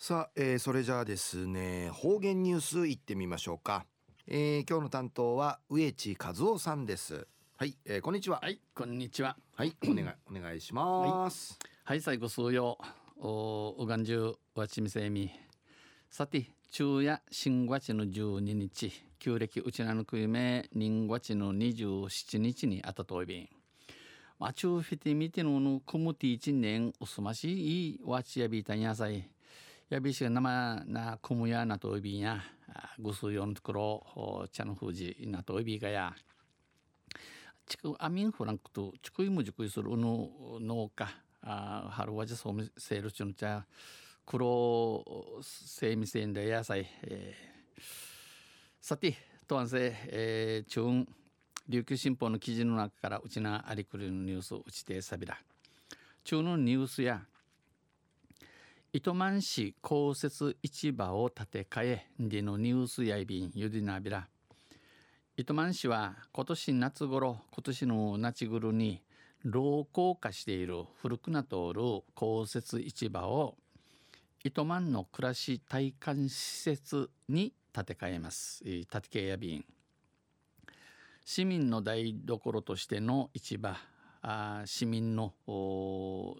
さあ、えー、それじゃあですね方言ニュースいってみましょうか、えー、今日の担当は植地和夫さんです。はい、えー、こんにちは。はいこんにちは。はいお願い お願いします、はい、はい、最後数曜おおがんじゅうわちみせみ。さて昼夜新月の12日。旧暦うちなのくいめ人月の27日にあたといびん。まあ、中フィティミティののくむて一年おすましいわちやびたんやさいやびしがなまなくむやなといびやぐすよんところちゃのふじなといびがやちくアミンフランクとちくいむじくいするうの農家あ春はじそうみせるちゅんちゃ黒精味線で野菜、えー、さてとあんせ、えー、中琉球新報の記事の中からうちなありくりのニュースをうちてさびら中のニュースや糸満市公設市場を建て替えでのニュースやいびんゆでなびら。糸満市は今年夏頃今年の夏頃に老朽化している古くな通る公設市場を糸満の暮らし体感施設に建て替えます。建て替えやびん。市民の台所としての市場あ市民の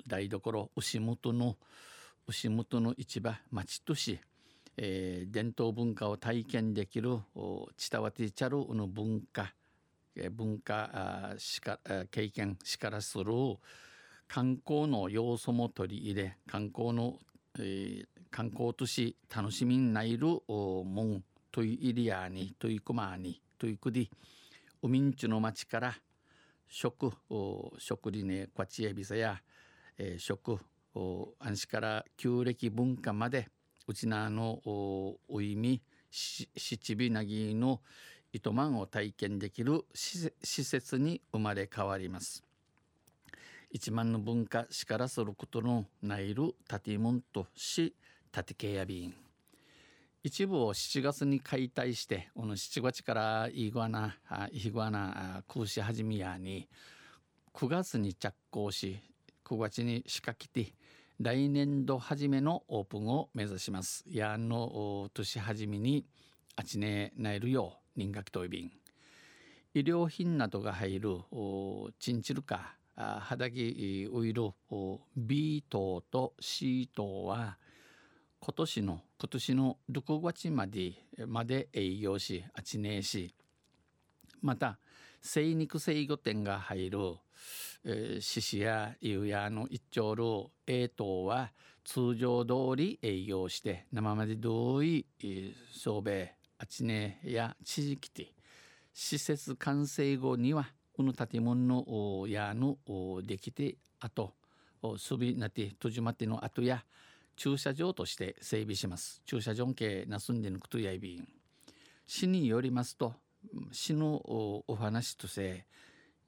台所牛本の牛本の市場町都市、えー、伝統文化を体験できるチタワティチャルの文化文化しか経験しからする観光の要素も取り入れ観光の、えー、観光都市楽しみにないるもんというエリアにというくまにというくり海んちの町から食食理ねこちえびさや、えー、食安市から旧暦文化までうちなのお意味七尾なぎの糸満を体験できる施設に生まれ変わります。一万の文化しからすることのないる建物とし建けやびん。一部を7月に解体してこの7月からイグアナイグアナ空し始めやに9月に着工し9月に仕掛けて来年度初めのオープンを目指します。やんの年初めにあちねなえるよう人学といびん。医療品などが入るチンチルカ肌着ウイル B 棟と C 棟は今年の今年の6月までまで営業しあちねえしまた精肉制御店が入る獅子やゆやの一丁ル A 棟は通常通り営業して生までどい総米あちねや地域で施設完成後にはこの建物のやのできてあとすびなて閉じまっての後や駐車場として整備します。駐車場系なすんでぬくとやいびん。市によりますと市のお話として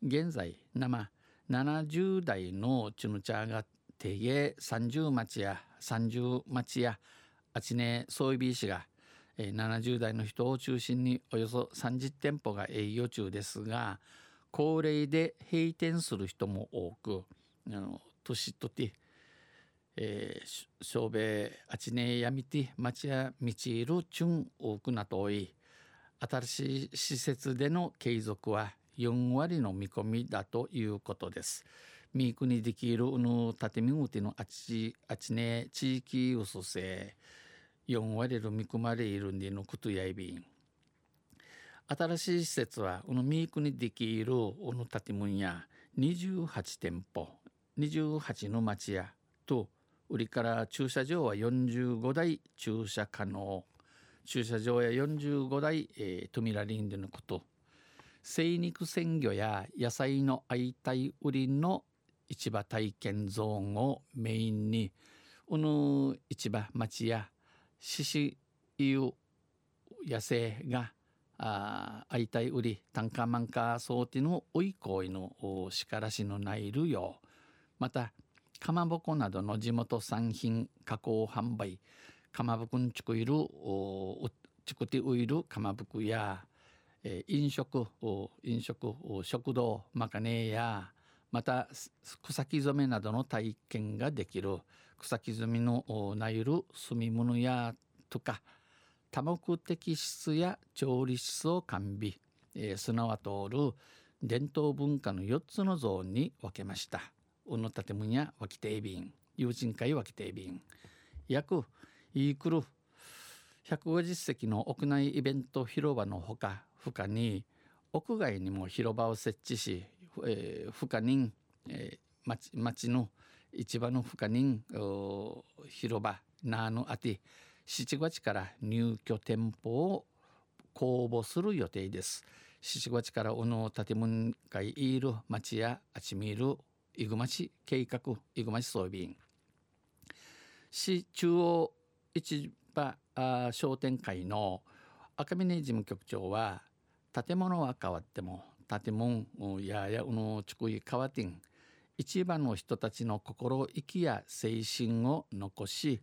現在生70代のチュヌチャーが定芸30町や30町やあちねそういび市が70代の人を中心におよそ30店舗が営業中ですが高齢で閉店する人も多くあの年とて、えー、小米あちねやみて町や道いるちゅん多くなとおい新しい施設での継続は4割の見込みだということです。ミークにできるの建物のあちあちね地域薄せ4割の見込まれいるんでのことやいびん。新しい施設はこのミークにできるこの建物や28店舗28の町屋と売りから駐車場は45台駐車可能駐車場や45台、えー、トミラリンでのこと。精肉鮮魚や野菜の相対売りの市場体験ゾーンをメインにうぬ市場町や獅子湯野生があ相対売り単価満価想定のおい行為のしからしのないるよう。またかまぼこなどの地元産品加工販売かまぼこんちくいるちくてういるかまぼこやえー、飲食飲食食堂まかねやまた草木染めなどの体験ができる。草木積みのなゆる住み物やとか多目的室や調理室を完備、えー、砂は通る伝統文化の4つのゾーンに分けました。うの建物や脇亭便友人会脇亭便約イークル150席の屋内イベント広場のほか負荷に屋外にも広場を設置し、えー、負荷人、えー、町町の市場の負荷人広場なあのあて7月から入居店舗を公募する予定です。7月からおの建物会いる町やあちみるいぐま市計画いぐま市装備員市中央市場あ商店会の赤嶺事務局長は建物は変わっても建物ややうのちくい変わってん市場の人たちの心意気や精神を残し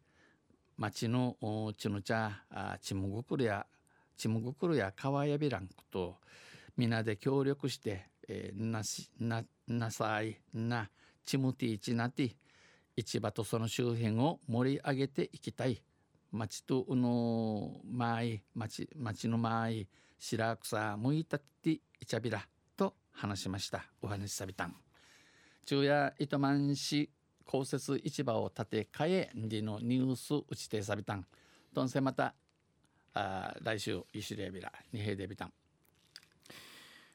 町のちぬちゃちむぐくるやちむぐくるや川やびらんこと皆で協力して、えー、なしななさいなチムティーチナティ市場とその周辺を盛り上げていきたい。町とうのまい町町のまい白草むいたっていちゃびらと話しました。お話しさびたん。昼夜糸満市公設市場を建て替えでのニュース打ちてさびたん。とんせまたあ来週イシレビラ二平デビタン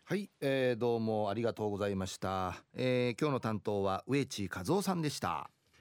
はい、えー、どうもありがとうございました、えー、今日の担当は植地和夫さんでした。